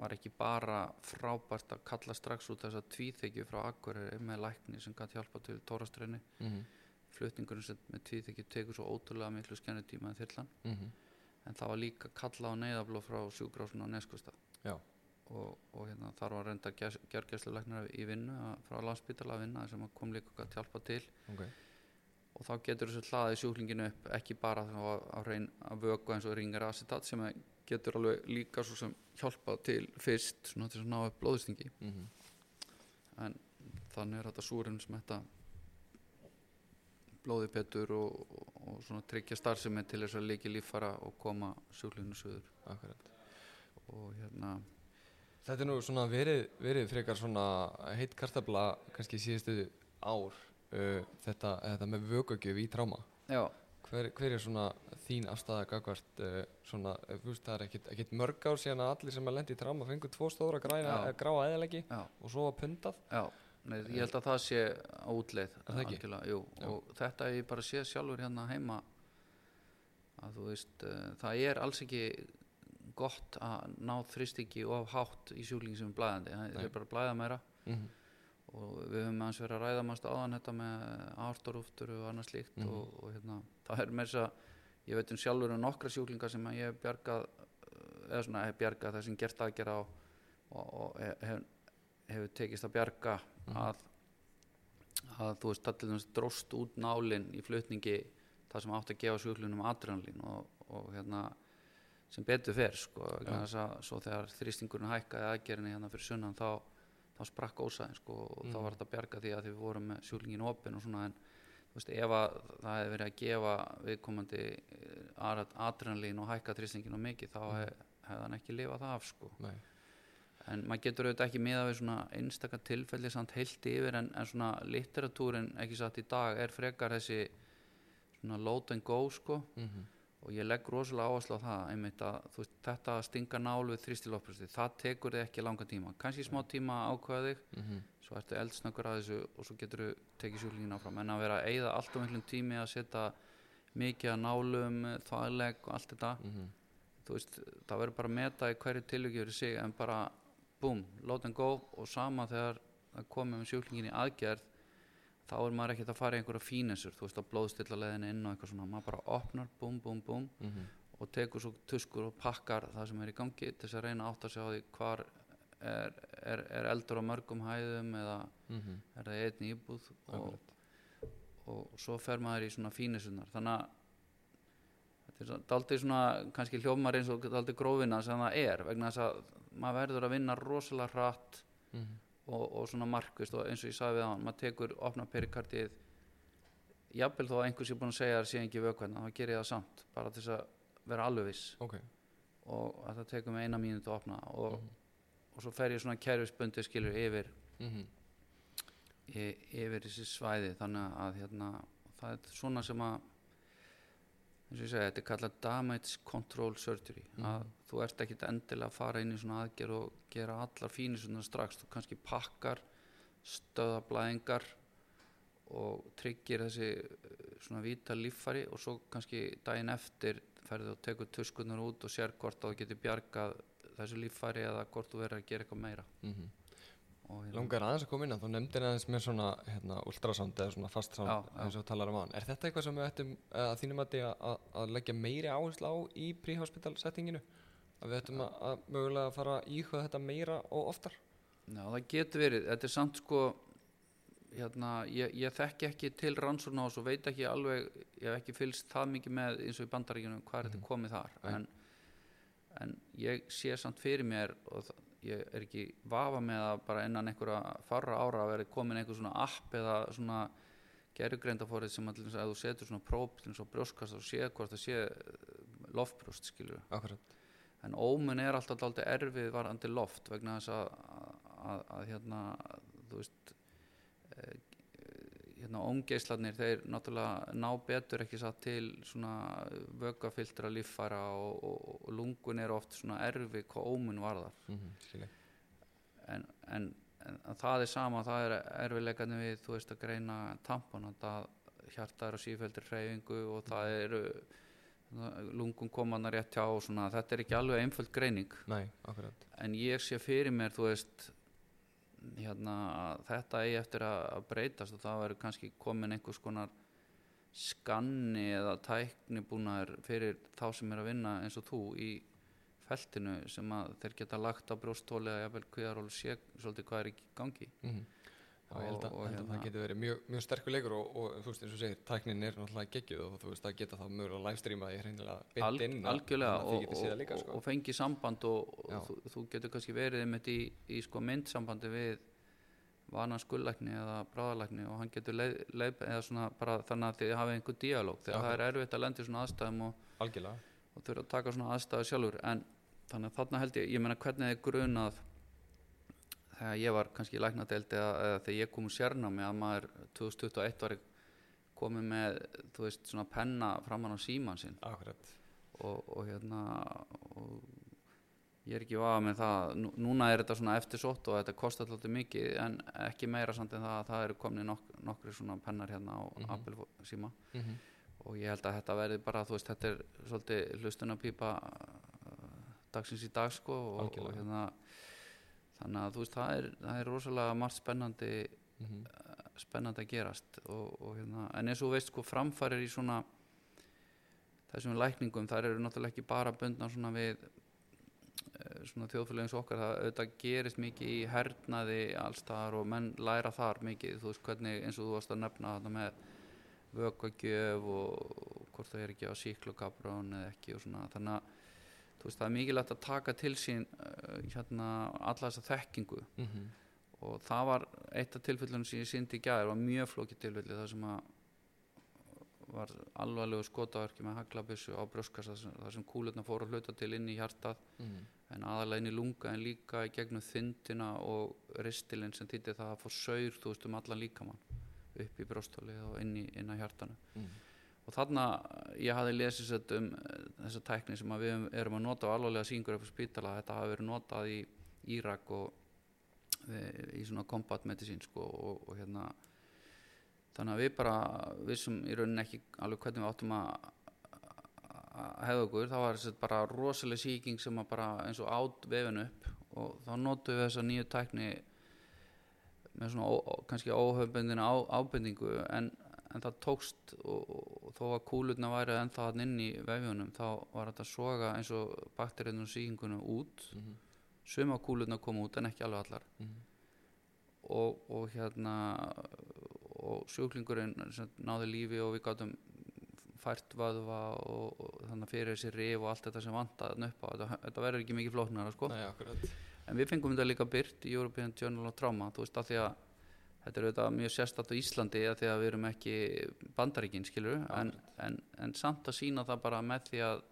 var ekki bara frábært að kalla strax út þessa tvíþykju frá Akureyri með lækni sem gæti hjálpa til tóraströðinni Mhm, flutningurinn sem með tvíþykju tekur svo ótrúlega miklu skennutíma en þyrlan. Mhm, en það var líka kalla á neyðablóð frá sjúkrásuna á Neskustad Já, og, og hérna, þar var reynda gjörgæsluleiknar í vinnu að, frá landspítala að vinna sem kom líka að hjálpa til. Ok. Og þá getur þessu hlaði sjúklinginu upp ekki bara að, reyna að vöku eins og ringar acetat sem getur alveg líka svo sem hjálpa til fyrst svona til að ná upp blóðstingi. Mhm, en þannig er þetta súrinn sem þetta blóði betur og, og, svona tryggja starfsemi til þess að líki líffara og koma sjúklinginu suður Akkurat. Og hérna Þetta er nú svona verið, verið frekar svona heitt kartabla kannski síðustu ár uh, þetta, þetta með vögagjöf í tráma já, hver, hver er svona þín afstæða gagvart uh, svona, uh, þú veist það er ekkit, ekkit mörg ár síðan að allir sem er lendi í tráma fengur tvo stóra græna, eh, gráa eðalegi og svo var pundað. Já, nei, ég held að það sé á útleið jú, og þetta ég bara séð sjálfur hérna heima að þú veist uh, það er alls ekki gott að ná þristingi of hátt í sjúkling sem er blæðandi það er bara að blæða meira. Mm og við höfum aðeins verið að ræða mannst áðan þetta með ártorúftur og annað slíkt Mhm. og, og hérna, það er með þess að ég veit um sjálfur um nokkra sjúklinga sem ég hef bjargað eða svona hef bjargað það sem gert aðgera á og, og hef, hef, hefur tekist að bjarga. Að, að þú veist, dæmis dróst út nálinn í flutningi það sem átti að gefa sjúklinum adrenalín og, og hérna sem betur fer sko, svo þegar þrýstingurinn hækkaði aðgerinni hérna fyrir sunnan þá, þá sprakk ósæðin sko, og þá Mhm. var þetta bjarga því að við vorum með sjúklingin opinn og svona en veist, ef að það hefði verið að gefa viðkomandi eh, adrenalín og hækka þrýstingin og mikið þá hef, hefði hann ekki lifað það af sko. Nei, en maður getur auðvitað ekki miða við svona einstaka tilfelli samt heilt yfir en, en svona litteratúrin ekki satt í dag er frekar þessi svona load and go sko. Mhm, og ég legg rosalega áherslu á það einmitt að veist, þetta að stinga nál við þrýstilopprösti, það tekur þig ekki langan tíma. Kannski smá tíma ákveða þig mhm, svo ertu eldsnöggur að þessu og svo getur þú tekið sjúklingin áfram. En að vera að eyða allt og miklum tími að setja mikið að nálum þvæðleg og allt þetta mhm, þú veist, það verður bara að meta í hverju tilvíki fyrir sig en bara búm, load and go. Og sama þegar það komið með sjúklingin í aðgerð þá er maður ekkert að fara í einhverja fínesur þú veist, að blóðstilla leiðinu inn og eitthvað svona. Maður bara opnar, búm, búm, búm mhm, og tekur svo tuskur og pakkar það sem er í gangi til þess að reyna að átta sig á því hvar er, er, er eldur á mörgum hæðum eða mhm, er það einn íbúð og, og svo fer maður í svona fínesunar þannig að þetta er daldið svona kannski hljómar eins og daldið grófina sem það er vegna þess að maður verður að vinna rosalega hratt mhm, og, og svona markvist og eins og ég sagði við hann maður tekur opna perikardið. Jafnvel þó að einhver sé búin að segja að það sé ekki vökvæðna þá ger ég það samt bara til þess að vera alveg viss. Ok. Og að það tekur mig eina mínútu að opna og, Mhm. og svo fer ég svona kerfisbundi skilur yfir mhm, y- yfir þessi svæði þannig að hérna, það er svona sem að eins og ég segi, þetta er kallað damage control surgery. Að Mhm. þú ert ekkit endilega að fara inn í svona aðgerð og gera allar fínir svona strax, þú kannski pakkar stöða blæðingar og tryggir þessi eh, svona víta líffari og svo kannski daginn eftir ferðu og tekur tuskunar út og sér hvort að þú getur bjargað þessu líffari eða hvort þú verður að gera eitthvað meira. Mhm. og hérna- Langar aðeins að koma inn að þú nefndir aðeins með svona hérna, ultrasound eða svona fast sound Já, eins og talar um án. Er þetta eitthvað sem við ættum að þínum að, að, að leggja meiri áherslu á í pre-hospital settinginu? Að við ættum að, mögulega fara íhuga þetta meira og oftar? Já, það getur verið, þetta er samt sko hérna, ég, ég þekki ekki til þessu og veit ekki alveg ég hef ekki fylgst það mikið með eins og í bandaríkjunum hvað er þetta komið þar en, en ég sé samt fyrir mér og það, ég er ekki vafa með að bara innan einhverja farra ára að vera komin einhver svona app eða svona gerugreindafórið sem að, að þú setur svona próf til þess að brjóskast og sé hvort það sé eh, loftbrjóst skilur Akkurat. en ómun er alltaf dálítið erfið varandi loft vegna þess að, að, að hérna þú veist hérna ómgeislarnir þeir náttúrulega ná betur ekki satt til svona vöggafiltra líffæra og, og, og lungun er oft svona erfi hvað ómun varðar. Mm skilji en, en, en það er sama það er erfileikarnir við þú veist að greina tampon að hjarta er á sífældir hreyfingu og það eru lungun komanar rétt hjá og svona þetta er ekki alveg einföld greining. Nei, en ég sé fyrir mér þú veist hérna þetta eigi eftir að breytast og það verður kannski komin einhvers konar skanni eða tækni búnaður fyrir þá sem er að vinna eins og þú í feltinu sem að þeir geta lagt á brjóstóli eða jafnvel kviðaról sé svolítið hvað er í gangi. Mm Já, ég held að, Og- og held að hérna- það getur verið mjög, mjög sterkur leikur og, og þú veist eins og segir, tæknin er náttúrulega geggjuð og þú veist það geta þá mögulega livestreama því hreinlega beint Al, inn algjörlega og, og, og, sko. og fengi samband og, og þú, þú getur kannski verið einmitt í, í sko myndsambandi við vanan skullækni eða bráðalækni og hann getur leið, leið eða svona bara þannig að þið hafið einhver díalóg. Þegar það er erfitt að lenda í svona aðstæðum og, og þurfa að taka svona aðstæðu sjálfur. En þannig að þarna held ég, ég meina hvernig þið grunað þegar ég var kannski í læknadeild eða, þegar ég kom úr sérnámi að maður 2021 var komið með þú veist svona penna framan á síman sinn. Akkurat. Og, og hérna og ég er ekki vafa með það. Nú, núna er þetta svona eftirsótt og þetta kostar alltaf mikið en ekki meira samt en það að það eru komni nok nokkri svona pennar hérna á Mhm. Apple síma. Mm -hmm. og ég held að þetta verði bara þú veist þetta er svolítið hlustunarpípa uh, dagsins í dag sko og, og hérna þannig að þú veist það er, það er rosalega margt spennandi Mhm. spennandi að gerast og, og hérna, en eins og veist sko framfærir í svona þessum lækningum þar eru náttúrulega ekki bara bundna svona við eh, svona þjóðfélagin eins og okkar. Það auðvitað gerist mikið í hernaði allstaðar og menn læra þar mikið. Þú veist hvernig eins og þú varst að nefna þetta með vökkagjöf og hvort það er ekki á síklokabrón eða ekki og svona. Þannig að veist það er mikilvægt að taka til sín uh, hérna alla þessa þekkingu Mhm. og það var eitt af tilfellunum sem ég syndi í gæðir var mjög flókið tilfelli þar sem að var alvarlegu skotaverki með haglabissu á brjóskassa þar sem kúlurna fóru að hluta til inn í hjartað Mhm. en aðalega inn í lunga en líka í gegnum þyndina og ristilinn sem þýtti það að fá saur þú veist um allan líkamann upp í brjóstóli og inn, í, hjartanu Mhm. og þarna ég hafði lesið um eh, þessa tækni sem við erum að nota á alvarlega síngur upp á spítala, þetta hafi verið notað í Írak og e, í svona combat medicine sko, og, og hérna þannig að við bara vissum í rauninni ekki alveg hvernig við áttum að hefða okkur, það var bara rosaleg sýking sem að bara eins og át vefin upp og þá notum við þessa nýju tækni með svona ó, kannski óhöfbendina á, ábendingu en, en það tókst og þó að kúlurna væri ennþá hann inn í vefjunum þá var þetta soga eins og bakteríunum sýkingunum út. Mhm. suma kúlurna koma út en ekki alveg allar. Mhm. og, og hérna og sjúklingurinn náði lífi og við gátum fært vöðva og, og þannig að fyrir þessi rif og allt þetta sem vantaði upp á. Þetta, þetta verður ekki mikið flóknara sko. Nei, en við fengum þetta líka byrt í European Journal of Trauma þú veist að því að þetta er auðvitað mjög sérstætt á Íslandi að því að við erum ekki bandaríkin skilur en, en, en samt að sína það bara með því að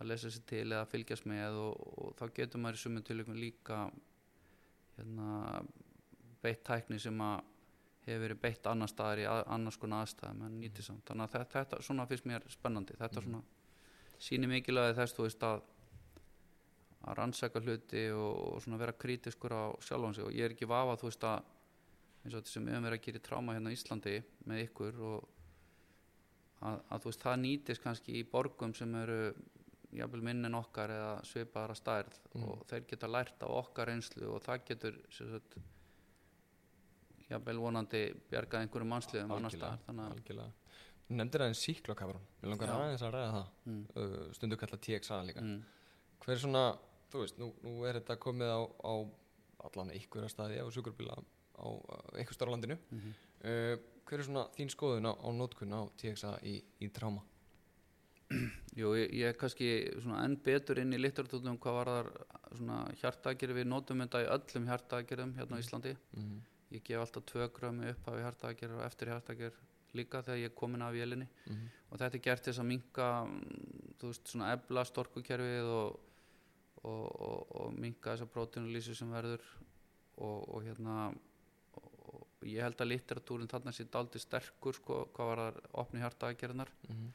að lesa sér til eða fylgjast með og, og þá getur maður í sumum tilökum líka hérna beitt tækni sem að hefur verið beitt annar staðar í að, annars konar aðstæðum en nýtið samt. Þannig að þetta, svona finnst mér spennandi. Þetta svona sýnir mikilvægi þess þú veist að að rannsaka hluti og, og svona vera krítiskur á sjálfan sig. Og ég er ekki vafa þú veist að eins og þetta sem við höfum verið að gera í tráma hérna á Íslandi með ykkur og að, að þú veist það nýtist kannski í borgum sem eru jafnvel minn en okkar eða svipaðara stærð Mm. og þeir geta lært af okkar reynslu og það getur sagt, jafnvel vonandi bjargað einhverjum mannsliðum annar að algjörlega. Þú nefndir aðeins síklokafrún Mér langar aðeins að ræða það. Mm, uh, Stundu kalla TXA líka. Mm, Hver er svona, þú veist, nú, nú er þetta komið á, á allan einhverja staði á sukurbíla á uh, einhver starf á landinu. Mm uh, Hver er svona þín skoðun á, á nótkun á TXA í, í tráma? Jú, ég, ég er kannski svona enn betur inn í litteratúrnum hvað var þar svona hjartaðgerði við notum þetta í öllum hjartaðgerðum hérna á Íslandi. Mm ég gef alltaf tvö grömmu upp af hjartaðgerð og eftir hjartaðgerð líka þegar ég er komin af vélinni. -hmm. og þetta er gert þess að minka þú veist svona ebla storkukerfið og, og, og, og minka þessa prótínulísu sem verður og, og hérna ég held að litteratúrin þarna sé daldi sterkur sko, hvað var það opni hjarta aðgerðnar Mhm.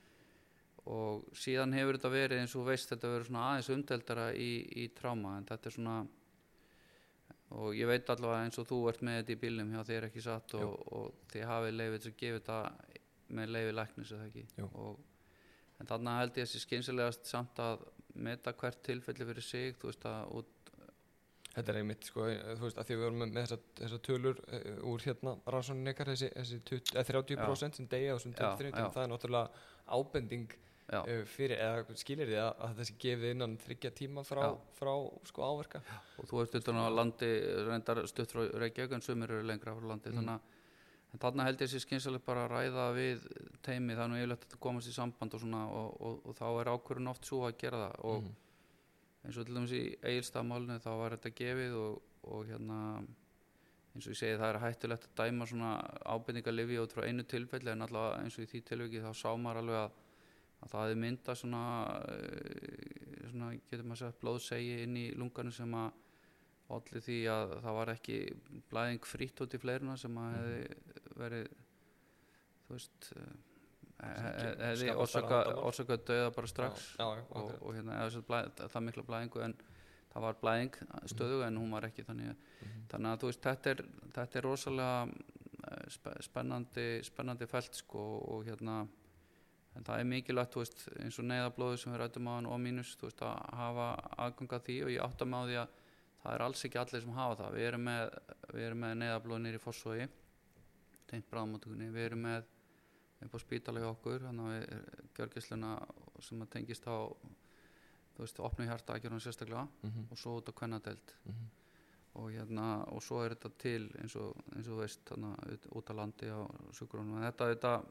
og síðan hefur þetta verið eins og veist þetta verið svona aðeins umdeldara í, í tráma en þetta er svona og ég veit allavega eins og þú ert með þetta í bílnum hjá þér ekki satt? Og, og þið hafið leifið að gefa þetta með leifið læknis eða ekki? Og, en þarna held ég að þessi skynsilegast samt að meta hvert tilfelli fyrir sig þú veist að út, Þetta er einmitt, sko, eh, þú veist, að því við vorum með, þessar þessa tölur uh, úr hérna rannsóknin ykkar, þessi, þessi 20, eh, 30% sem deyja á þessum Já, 23, já. það er náttúrulega ábending já, fyrir, eða skilir þið að, að þessi gefið innan þryggja tíma frá, Já. frá sko áverka? og þú ert utan á landi reyndar stutt frá Reykjavík en sumir eru lengra frá landi Mm. þannig að en þarna held ég sér skynsalegt bara að ræða við teimi þannig að yfirleitt að komast í samband og svona og, og, og þá er ákvörðun oft svo að gera það og Mhm. Eins og til dæmis í eigilstafmálinu þá var þetta gefið og, og hérna eins og ég segi það er hættulegt að dæma svona ábendingarlifi út frá einu tilfelli en allavega eins og í því tilviki þá sá maður alveg að, að það hefði myndað svona, eh, svona getur maður sagt blóðsegi inn í lunganum sem að olli því að það var ekki blæðing frýtt út í fleiruna sem að hefði verið þú veist eh, hefði orsaka, stærra vandamál. orsaka döða bara strax Já, já, og, og hérna eða sem sagt blæ, það mikla blæðingu en það var blæðing stöðu en hún var ekki þannig að, Mhm. þannig að veist þetta er, þetta er rosalega eh, spe- spennandi, spennandi felt sko og hérna en það er mikilvægt veist eins og neyðablóðu sem við rættum á hann og mínus veist að hafa aðgang að því og ég átta mig á því að það er alls ekki allir sem hafa það við erum með, með neyðablóðu nýri fórsói tengt bráðmáttugunni við erum með upp á spítala hjá okkur þannig að við gjörgisluna sem að tengist á þú veist, opnu hjarta að gera hann sérstaklega Mhm. og svo út á kvennadeld Mhm. og hérna, og svo er þetta til eins og, eins og veist, þannig að út á landi á sjúkrónum, en þetta, þetta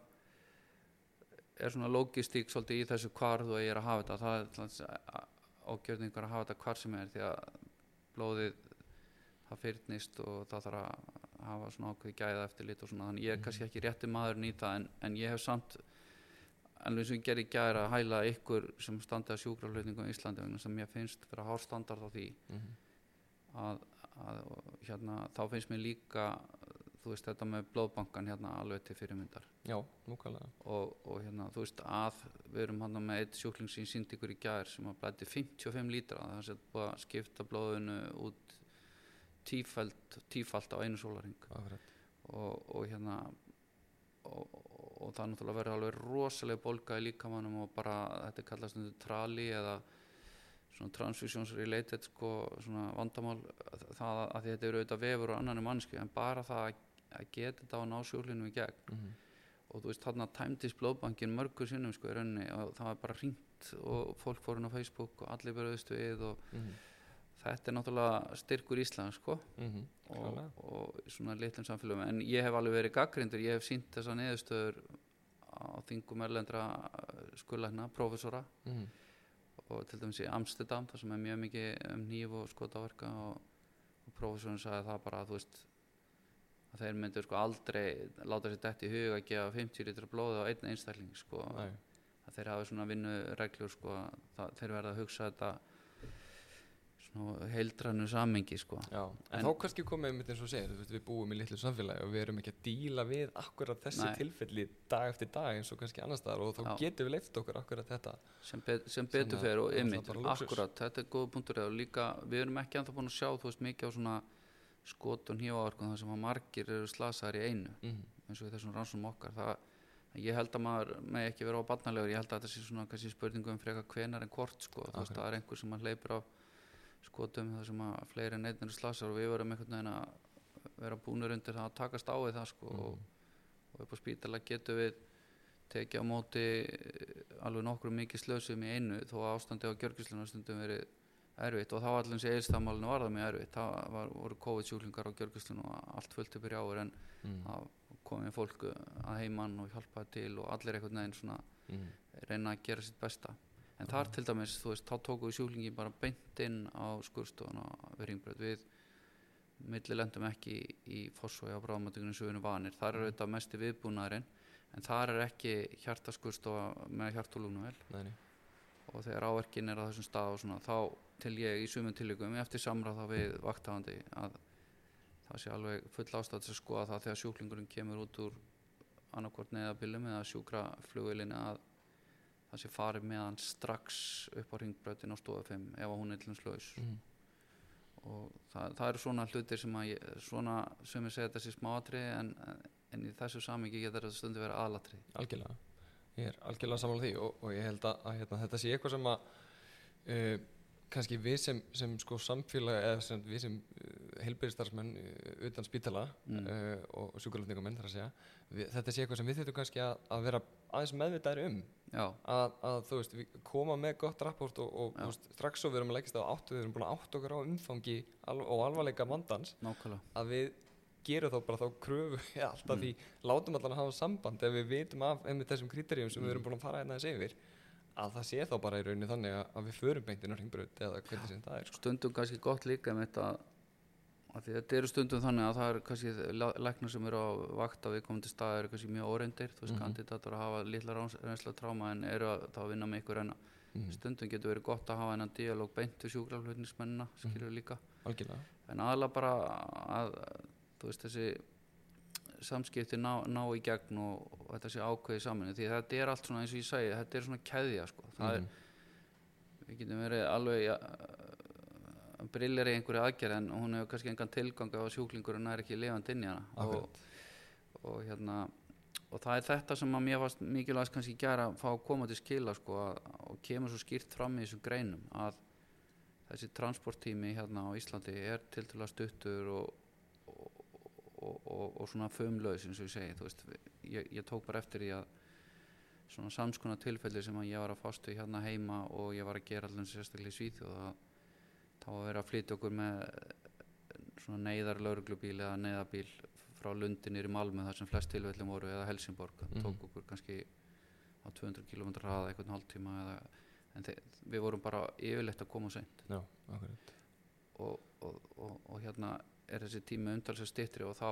er svona logistík svolítið í þessu hvar þú eigir að hafa þetta það er ágjörningar að hafa þetta hvar sem er því að blóðið það fyrnist og það þarf að hafa svona ákveði gæða eftir lit og svona þannig ég er kannski ekki rétti maðurinn í það en, en ég hef samt en eins og ég gerði gæra að hæla ykkur sem standi að sjúkraflutningum í Íslandi vegna sem ég finnst vera hárstandard á því Mhm. að, að hérna, þá finnst mér líka þú veist þetta með blóðbankan hérna alveg til fyrirmyndar. Já, og, og hérna þú veist að við erum hann með eitt sjúkling sem síndi ykkur í gær sem að blæti 55 lítra það er sem búið að skipta blóðinu út tífælt, tífælt á einu sólaring og, og hérna og, og, það náttúrulega verður alveg rosalega bólga í líkamannum og bara þetta er kallast undir trali eða svona transfusions related sko, svona vandamál það að því þetta eru auðvitað vefur og annan mannsku en bara það að, að geta þetta á násjólinu í gegn Mhm. og þú veist þarna tæmtist blóðbankin mörgur sinnum sko í rauninni og það var bara hringt og fólk fór inn á Facebook og allir börðust við og Mhm. Þetta er náttúrulega styrkur Ísland sko og, Klárlega. og í svona litlum samfélagum en ég hef alveg verið gaggrindur, ég hef sínt þessa neðustöður á þingum erlendra skullækna, prófessora Mhm. og til dæmis í Amsterdam þar sem er mjög mikið um nýf og skotaverka og, og prófessorinn sagði það bara að þú veist að þeir myndu sko aldrei láta sér dætt í hug að gefa 50 litra blóð á einn einstakling sko Nei. að þeir hafi svona vinnureglur sko að það, þeir verða að hugsa þetta heildrannu samengi sko en, En- þá kannski komið einmitt eins og veist, við búum í litlu samfélagi og við erum ekki að díla við akkurat þessi Nei. tilfelli dag eftir dag eins og kannski annars staðar og þá Já. getum við leift okkur akkurat þetta. sem, bet, sem betur að- fer og ymmit, akkurat, þetta er góð punktur og líka, við erum ekki anþá búin að sjá þú veist mikið á svona skot og hnífaverkum þar sem að margir eru slasaðar í einu Mm eins og þessum rannsum okkar það, ég held að maður með ekki vera á barnalegur ég held að þetta sé svona kannski spurningu um freka hvenar en hvort sko, þú veist, Akkurat. það er einhver sem að hleypur á skotum þar sem að fleiri en einn eru slasaðar og við verum einhvern veginn að vera búnur undir það að takast á við það sko Mhm. og, og upp á spítala getum við tekið á móti eh, alveg nokkru mikið slösum í einu þó að ástandi á gjörgisluna stundum verið erfitt og þá allir þessi eilstamálinu var það mjög erfitt það var, voru COVID-sjúklingar á gjörgisluna og allt fullt upp í áur en Mm. það komið fólk að heimann og hjálpaði til og allir einhvern veginn svona Mm. reyna að gera sitt besta en þar til dæmis, þú veist, þá tóku við sjúklingi bara beint inn á skurstofuna við ringbröð, við milli lendum ekki í, fórsói á bráðmættingunum sem við erum vanir, þar er auðvitað mesti viðbúnaðurinn en þar er ekki hjartaskurstofa með nei. og þegar áverkin er á þessum stað og svona, þá til ég í sumum tilvíkum eftir samráð þá við vaktafandi að það sé alveg full ástæð til að skoða það þegar sjúklingurinn kemur út úr annarkvort neðabilum eða sjúkraflugilinu að það sé farið með hann strax upp á ringbrautin á stofu 5 ef hún er til hans laus. Mhm. og það, það eru svona hlutir sem að ég, svona sem ég segja þessi smáatri en, en í þessu samingi getur þetta stundu verið aðlatri algjörlega. Ég er algjörlega samanlega því og, og ég held að, að hérna, þetta sé eitthvað sem að uh, kannski við sem, sem sko samfélag eða sem við sem uh, heilbyrðistarsmenn uh, utan spítala Mm. uh, og sjúkralöfningamenn þar að segja við, þetta sé eitthvað sem við þurfum kannski að, að vera aðeins meðvitaðir um. Að, að þú veist, við koma með gott rapport og, og veist, strax og við erum að leggast á áttu við erum búin að átt okkur á umfangi al og alvarleika vandans að við gerum þá bara þá kröfu [LAUGHS] alltaf því, látum allan að hafa samband ef við vitum af þessum kriteríum sem við erum búin að fara hérna þessi yfir að það sé þá bara í rauninni þannig að, að við förum beintin á ringbröð eða hvernig sem það er sko. stundum kannski gott líka með þetta að þetta eru stundum þannig að það eru kannski læknar sem eru á vakt á viðkomandi stað eru kannski mjög óreindir þú veist, Mhm. kandidatur að hafa litla reynsla tráma en eru að, þá að vinna með ykkur en Mhm. stundum getur verið gott að hafa hennan dialóg beint við sjúkraflutnismennina skilur líka algjörlega en aðalega bara að þú veist þessi samskipti ná, ná í gegn og, og þetta sé ákveði saminu því þetta er allt svona eins og ég segi þetta er svona keðja sko. Það Mhm. er, við getum verið alveg ja, brillir í einhverju aðgerð en hún hefur kannski engan tilgang ef að sjúklingurinn er ekki lifandi inn í hana. Og, og hérna og það er þetta sem að mér varst mikilvægast kannski gera að fá að koma til skila sko að, og kemur svo skýrt fram í þessum greinum að þessi transporttími hérna á Íslandi er til til að stuttur og, og, og, og, og svona fömlaus eins og ég segi veist, ég, ég tók bara eftir því að svona samskona tilfelli sem að ég var að fástu hérna heima og ég var að gera allir sérstaklega í Svíþjóð að þá var verið að flytja okkur með svona neyðar lauruglubíl eða neyðabíl frá Lundi nýri Malmö þar sem flest tilfellin voru eða Helsingborg. Það Mhm. tók okkur kannski á 200 km hraða einhvern hálftíma eða, en við vorum bara yfirleitt að koma seint. Já, og, og, og, og hérna er þessi tími undalsið stittri og þá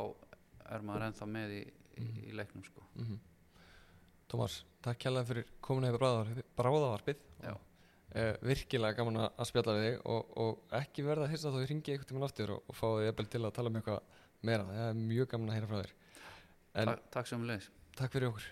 er maður ennþá með í, í, í leiknum sko. mm Tómas, takk kjærlega fyrir kominu hefur bráðavarpið. Uh, virkilega gaman að spjalla við þig og, og ekki verða að hissa þá ég ringi einhvern tímann aftur og, og fá þig jafnvel til að tala um eitthvað meira. Það er mjög gaman að heyra frá þér. En Ta Takk sem leis takk fyrir okkur